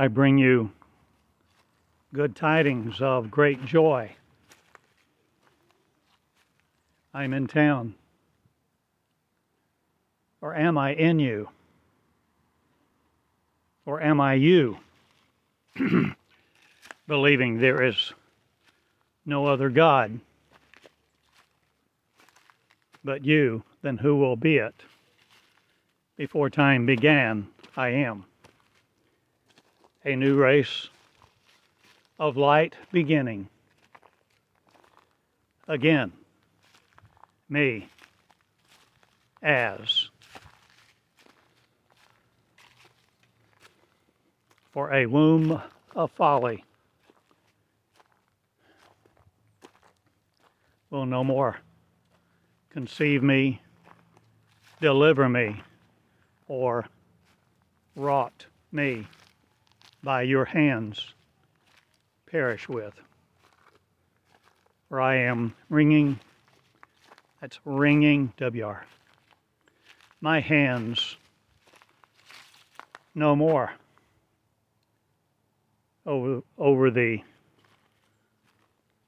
I bring you good tidings of great joy. I'm in town. Or am I in you? Or am I you? Believing there is no other God but you, then who will be it? Before time began, I am. A new race of light beginning. Again, me as for a womb of folly will no more conceive me, deliver me, or rot me by your hands perish with. For I am wringing, that's wringing, WR, my hands no more over, over the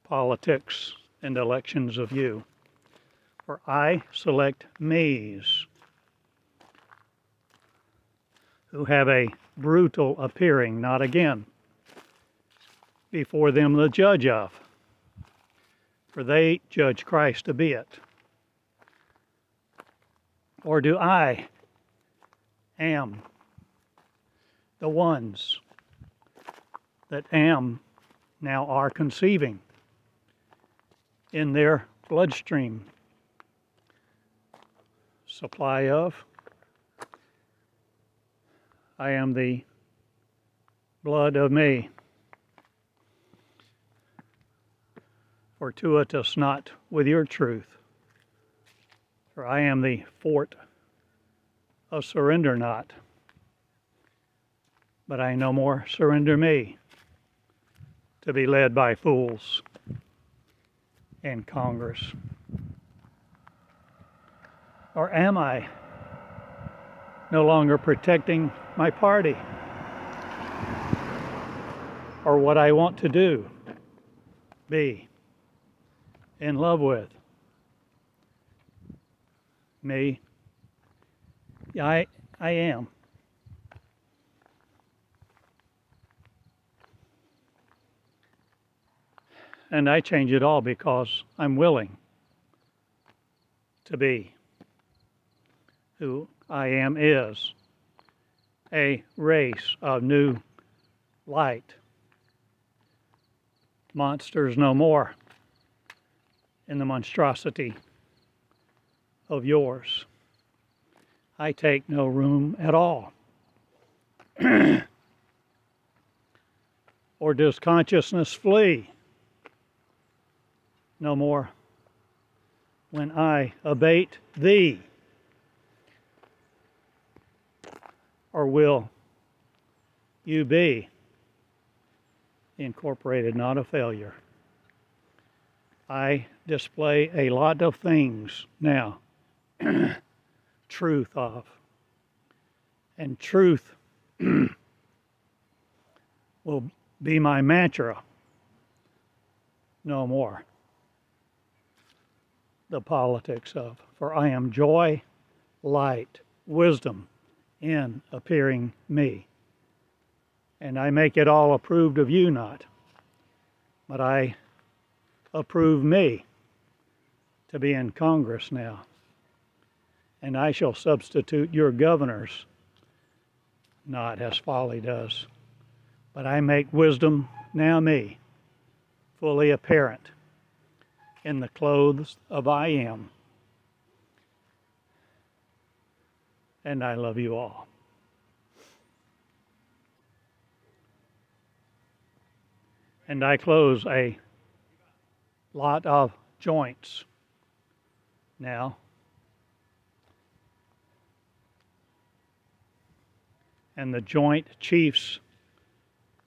politics and elections of you. For I select me's who have a brutal appearing, not again, before them the judge of, for they judge Christ to be it. Or do I am the ones that am now are conceiving in their bloodstream supply of I am the blood of me. Fortuitous not with your truth, for I am the fort of surrender not. But I no more surrender me to be led by fools in Congress. Or am I no longer protecting my party or what I want to do, be in love with. Me, I, I am. And I change it all because I'm willing to be who I am is a race of new light. Monsters no more in the monstrosity of yours. I take no room at all. or does consciousness flee? No more. When I abate thee, or will you be incorporated, not a failure? I display a lot of things now, truth of, and truth will be my mantra no more. The politics of, for I am joy, light, wisdom, in appearing me. And I make it all approved of you not, but I approve me to be in Congress now. And I shall substitute your governors, not as folly does, but I make wisdom now me, fully apparent in the clothes of I am. And I love you all. And I close a lot of joints now. And the joint chiefs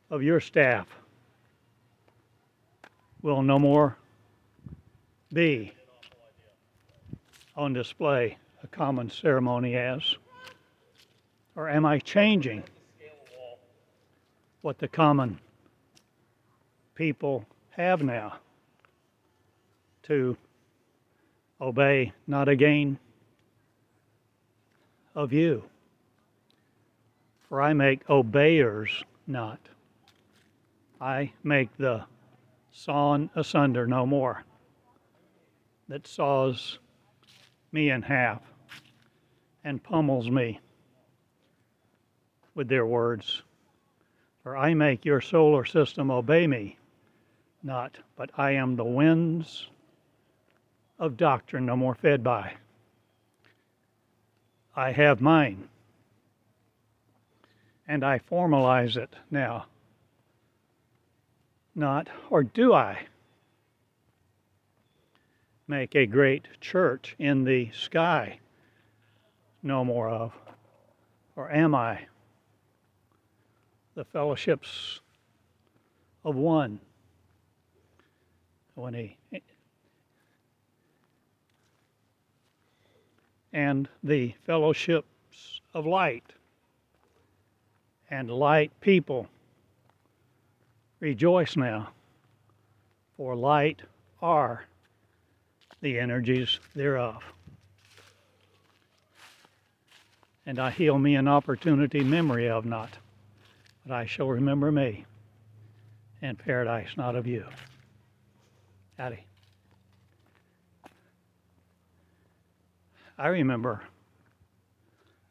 of your staff will no more be on display a common ceremony as. Or am I changing what the common people have now to obey not again of you. For I make obeyers not. I make the sawn asunder no more that saws me in half and pummels me with their words. For I make your solar system obey me, not, but I am the winds of doctrine no more fed by. I have mine, and I formalize it now. Not, or do I make a great church in the sky no more of? Or am I the fellowships of one? He and the fellowships of light and light people rejoice now, for light are the energies thereof. And I heal me an opportunity memory of not, but I shall remember me, and paradise not of you. Addie. I remember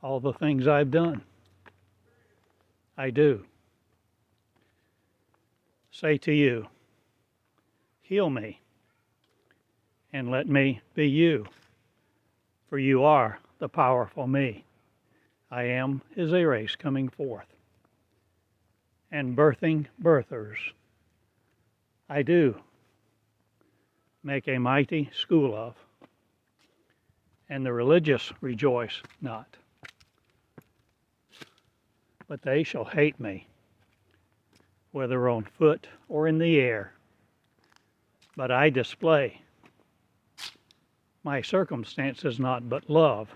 all the things I've done. I do. Say to you, heal me and let me be you, for you are the powerful me. I am his race coming forth and birthing birthers. I do make a mighty school of and the religious rejoice not. But they shall hate me, whether on foot or in the air. But I display my circumstances not but love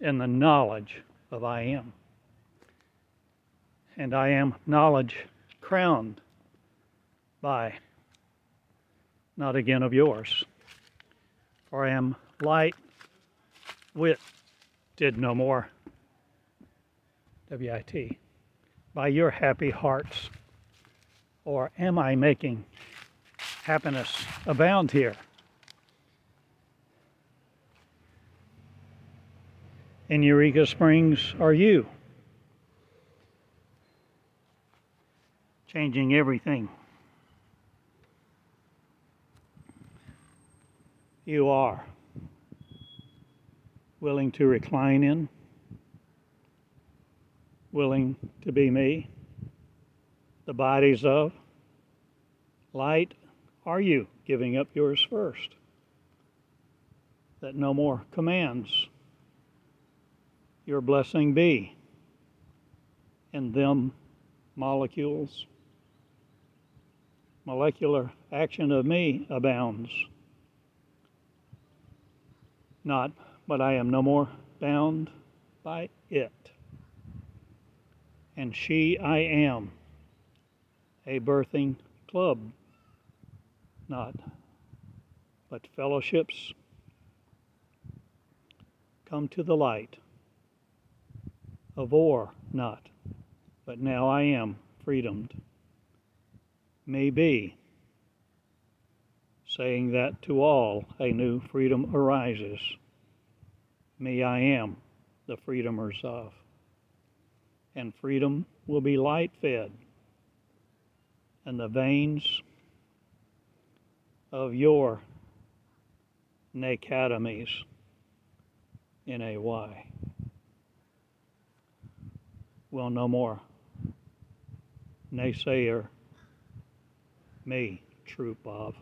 and the knowledge of I am. And I am knowledge crowned by not again of yours For I am light, wit, did no more. W-I-T. By your happy hearts. Or am I making happiness abound here? In Eureka Springs are you? Changing everything. you are willing to recline in, willing to be me, the bodies of light, are you giving up yours first? That no more commands your blessing be in them molecules. Molecular action of me abounds not, but I am no more bound by it. And she I am, a birthing club, not, but fellowships come to the light of or not, but now I am freedomed. May be saying that to all a new freedom arises. Me I am the freedomers of. And freedom will be light fed, and the veins of your academies in a Y will no more naysayer me troop of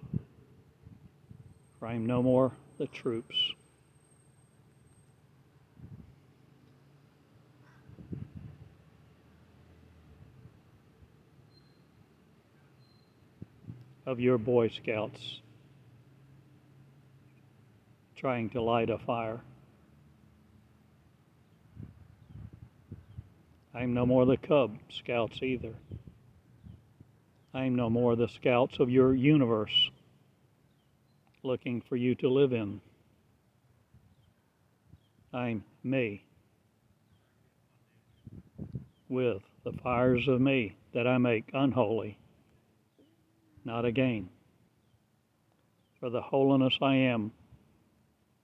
for I am no more the troops. Of your Boy Scouts trying to light a fire. I'm no more the Cub Scouts either. I'm no more the scouts of your universe looking for you to live in. I'm me with the fires of me that I make unholy, not again. For the holiness I am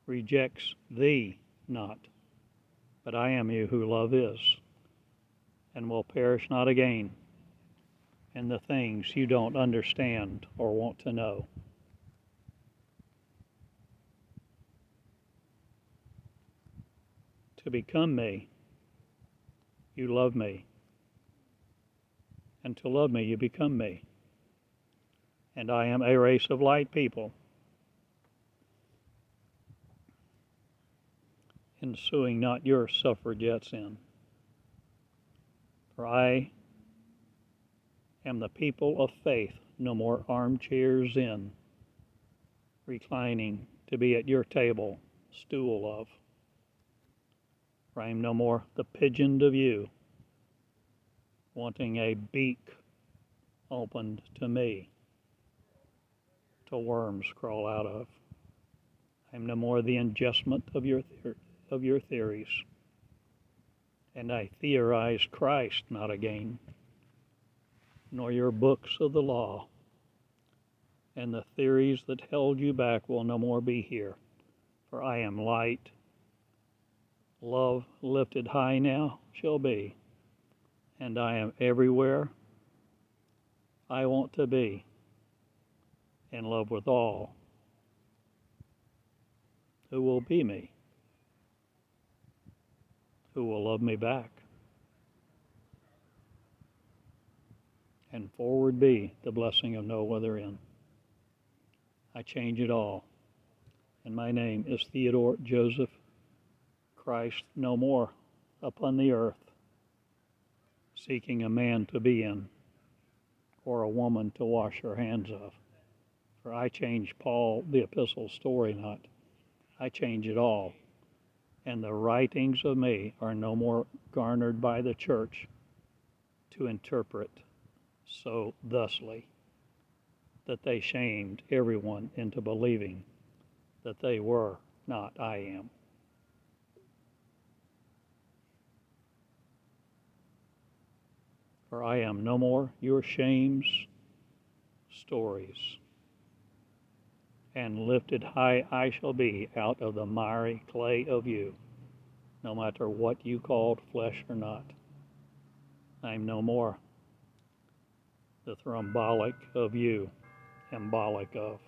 rejects thee not, but I am you who love is, and will perish not again in the things you don't understand or want to know. To become me, you love me. And to love me, you become me. And I am a race of light people. Ensuing not your suffragettes in. For I am the people of faith, no more armchairs in, reclining to be at your table, stool of. For I am no more the pigeon of you, wanting a beak opened to me, to worms crawl out of. I am no more the adjustment of your, of your theories. And I theorize Christ not again, nor your books of the law. And the theories that held you back will no more be here, for I am light love lifted high now shall be, and I am everywhere I want to be, in love with all who will be me, who will love me back. And forward be the blessing of no other end. I change it all. And my name is Theodore Joseph Christ no more upon the earth, seeking a man to be in or a woman to wash her hands of. For I change Paul, the epistle story not. I change it all. And the writings of me are no more garnered by the church to interpret so thusly that they shamed everyone into believing that they were not I am. for I am no more your shames, stories. And lifted high I shall be out of the miry clay of you, no matter what you called flesh or not. I'm no more the thrombotic of you, embolic of.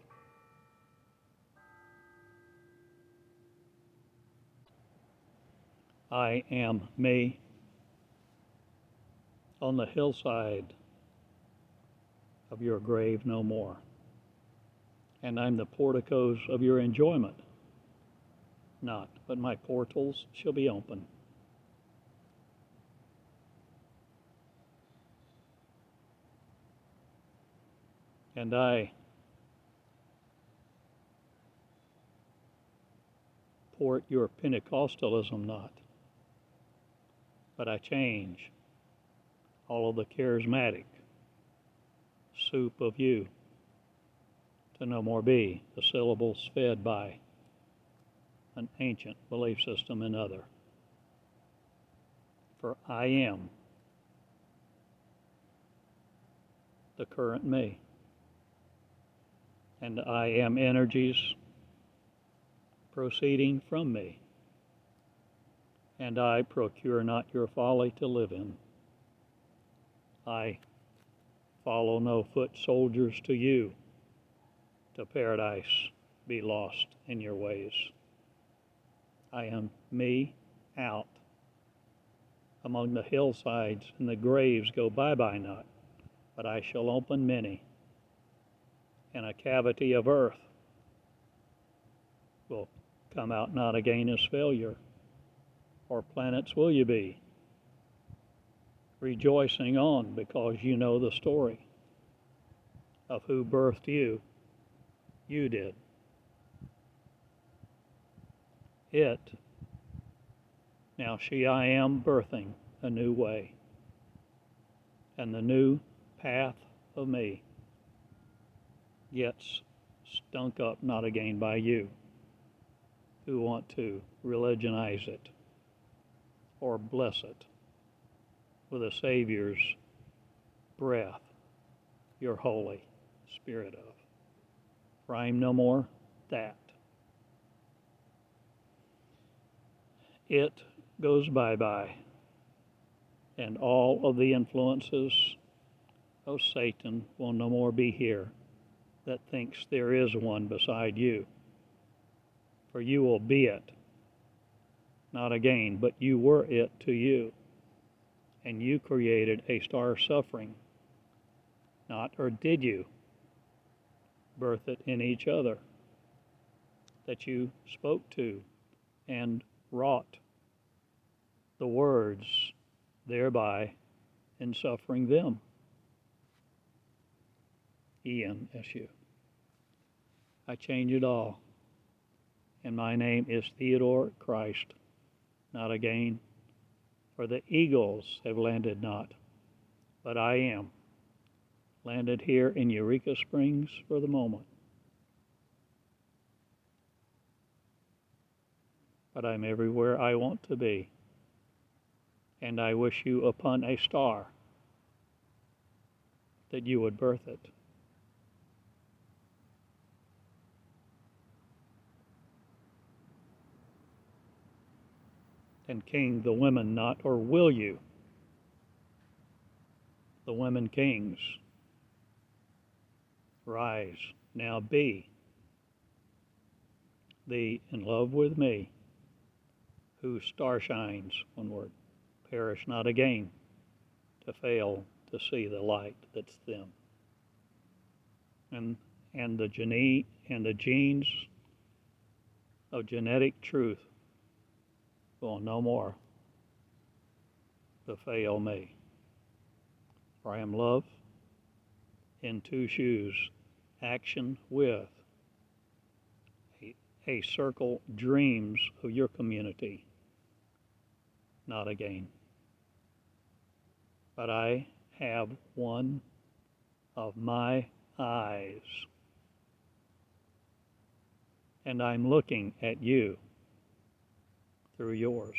I am me on the hillside of your grave no more. And I'm the porticos of your enjoyment. Not, but my portals shall be open. And I port your Pentecostalism not, but I change all of the charismatic soup of you to no more be the syllables fed by an ancient belief system and other. For I am the current me. And I am energies proceeding from me. And I procure not your folly to live in. I follow no foot soldiers to you, to paradise be lost in your ways. I am me out among the hillsides, and the graves go bye bye not, but I shall open many, and a cavity of earth will come out not again as failure. Or planets will you be? rejoicing on because you know the story of who birthed you. You did. It, now she I am birthing a new way. And the new path of me gets stunk up not again by you who want to religionize it or bless it with a Savior's breath, your Holy Spirit of. For I am no more that. It goes bye bye, and all of the influences of Satan will no more be here that thinks there is one beside you. For you will be it, not again, but you were it to you. And you created a star suffering, not, or did you birth it in each other that you spoke to and wrought the words thereby in suffering them? Ian S.U. I change it all. And my name is Theodore Christ, not again, for the eagles have landed not, but I am, landed here in Eureka Springs for the moment. But I'm everywhere I want to be, and I wish you upon a star that you would birth it. And king the women not, or will you? The women kings. Rise, now be the in love with me, whose star shines, one word, perish not again, to fail to see the light that's them. And and the gene and the genes of genetic truth will no more fail me. For I am love in two shoes, action with a, a circle dreams of your community, not again. But I have one of my eyes, and I'm looking at you through yours.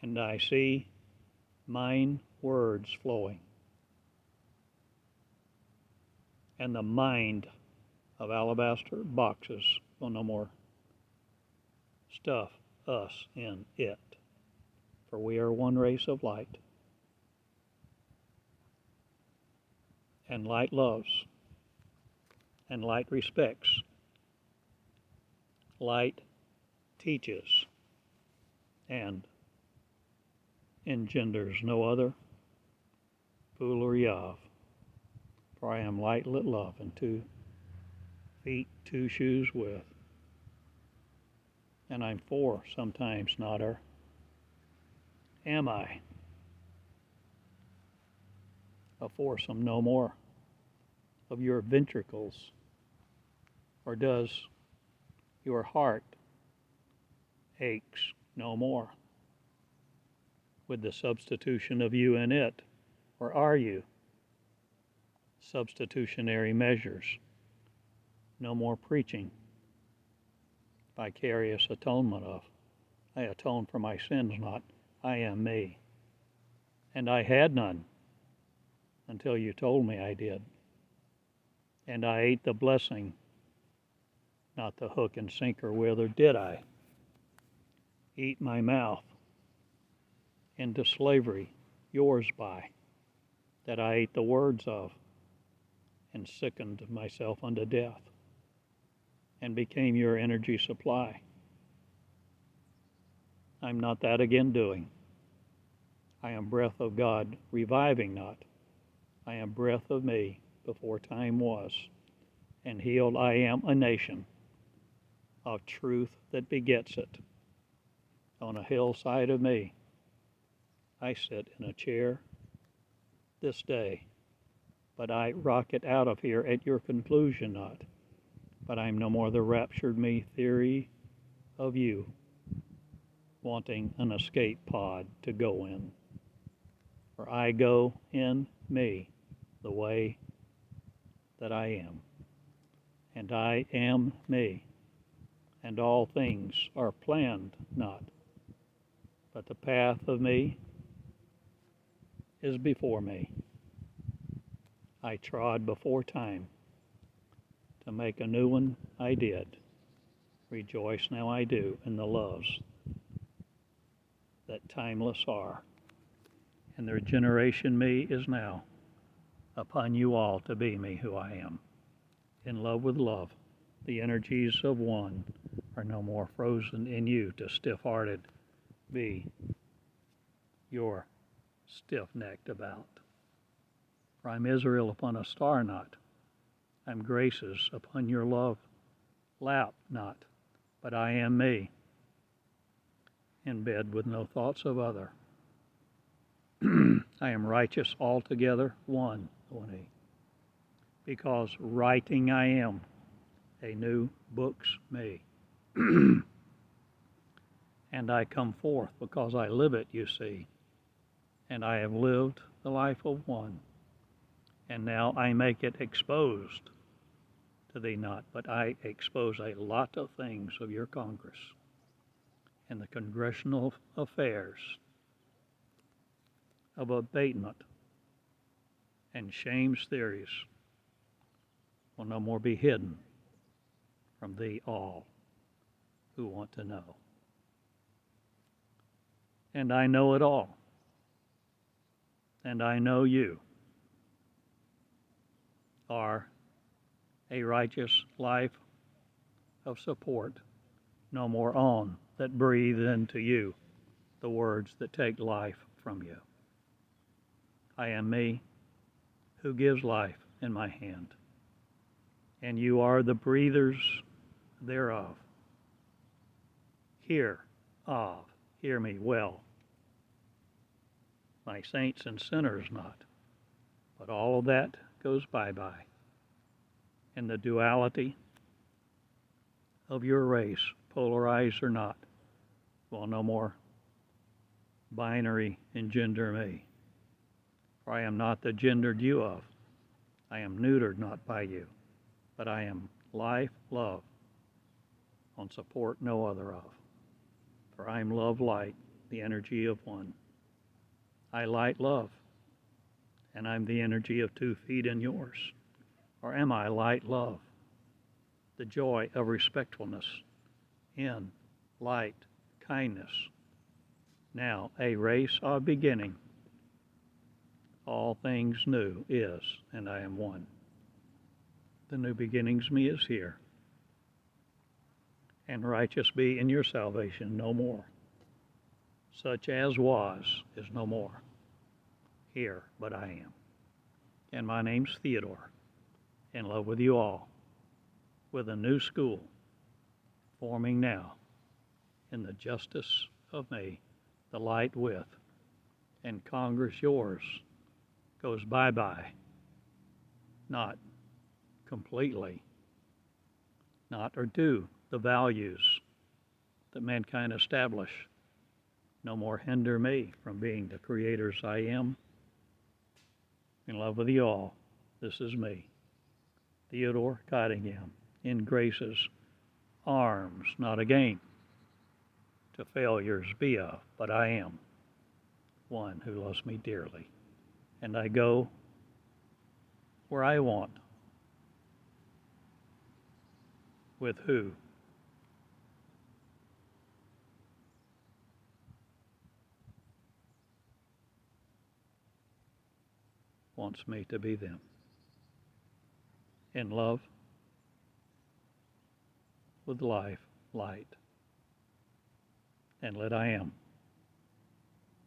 And I see mine words flowing. And the mind of alabaster boxes will no more stuff us in it. For we are one race of light. And light loves. And light respects. Light teaches and engenders no other fool or yav. For I am light lit love and two feet, two shoes with. And I'm four sometimes, not her. Am I? A foursome no more of your ventricles? Or does your heart aches no more with the substitution of you in it? Or are you? Substitutionary measures. No more preaching. Vicarious atonement of. I atone for my sins, not I am me. And I had none until you told me I did. And I ate the blessing, not the hook and sinker, whither did I? Eat my mouth into slavery, yours by, that I ate the words of, and sickened myself unto death, and became your energy supply. I'm not that again doing. I am breath of God, reviving not. I am breath of me before time was, and healed I am a nation of truth that begets it on a hillside of me. I sit in a chair this day, but I rocket out of here at your conclusion not. But I'm no more the raptured me theory of you. wanting an escape pod to go in. For I go in me the way that I am, and I am me, and all things are planned not, but the path of me is before me. I trod before time to make a new one I did. Rejoice now I do in the loves that timeless are. And their generation me is now upon you all to be me who I am. In love with love, the energies of one are no more frozen in you to stiff hearted be your stiff necked about. For I'm Israel upon a star knot. I'm graces upon your love lap not, but I am me in bed with no thoughts of other. I am righteous altogether, one, one E. Because writing I am, a new book's me. and I come forth because I live it, you see. And I have lived the life of one. And now I make it exposed to thee not, but I expose a lot of things of your Congress and the congressional affairs of abatement and shame's theories will no more be hidden from thee all who want to know. And I know it all. And I know you are a righteous life of support, no more on that breathe into you the words that take life from you. I am me who gives life in my hand, and you are the breathers thereof. Hear of, hear me well. My saints and sinners not, but all of that goes bye bye. And the duality of your race, polarized or not, will no more binary engender me. For I am not the gendered you of. I am neutered not by you, but I am life, love, on support no other of. For I am love light, the energy of one. I light love, and I'm the energy of two feet in yours. Or am I light love, the joy of respectfulness in light, kindness? Now, a race of beginning all things new is, and I am one. The new beginnings me is here. And righteous be in your salvation no more. Such as was is no more. Here, but I am. And my name's Theodore. In love with you all. With a new school forming now in the justice of me, the light with, and Congress yours goes bye bye. Not completely. Not or do the values that mankind establish no more hinder me from being the creators I am. In love with you all, this is me, Theodore Cottingham, in grace's arms, not a game to failures be of, but I am one who loves me dearly and I go where I want. With who? Wants me to be them. In love, with life, light, and let I am.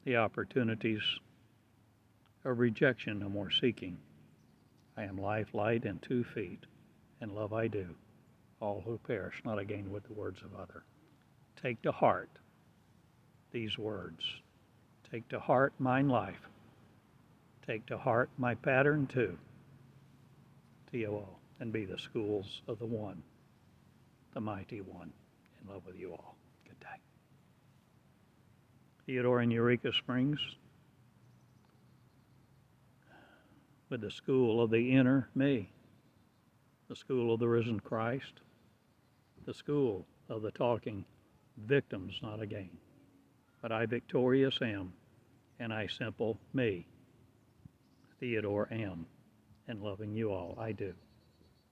The opportunities of rejection no more seeking. I am life, light, and two feet, and love I do, all who perish not again with the words of other. Take to heart these words. Take to heart mine life. Take to heart my pattern too. T-O-O, and be the schools of the one, the mighty one, in love with you all. Good day. Theodore in Eureka Springs with the school of the inner me, the school of the risen Christ, the school of the talking victims, not again. But I victorious am, and I simple me, Theodore am, and loving you all, I do.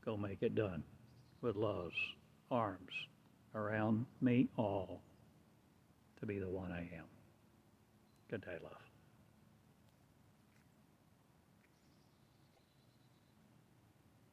Go make it done with love's arms around me all to be the one I am. Good day, love.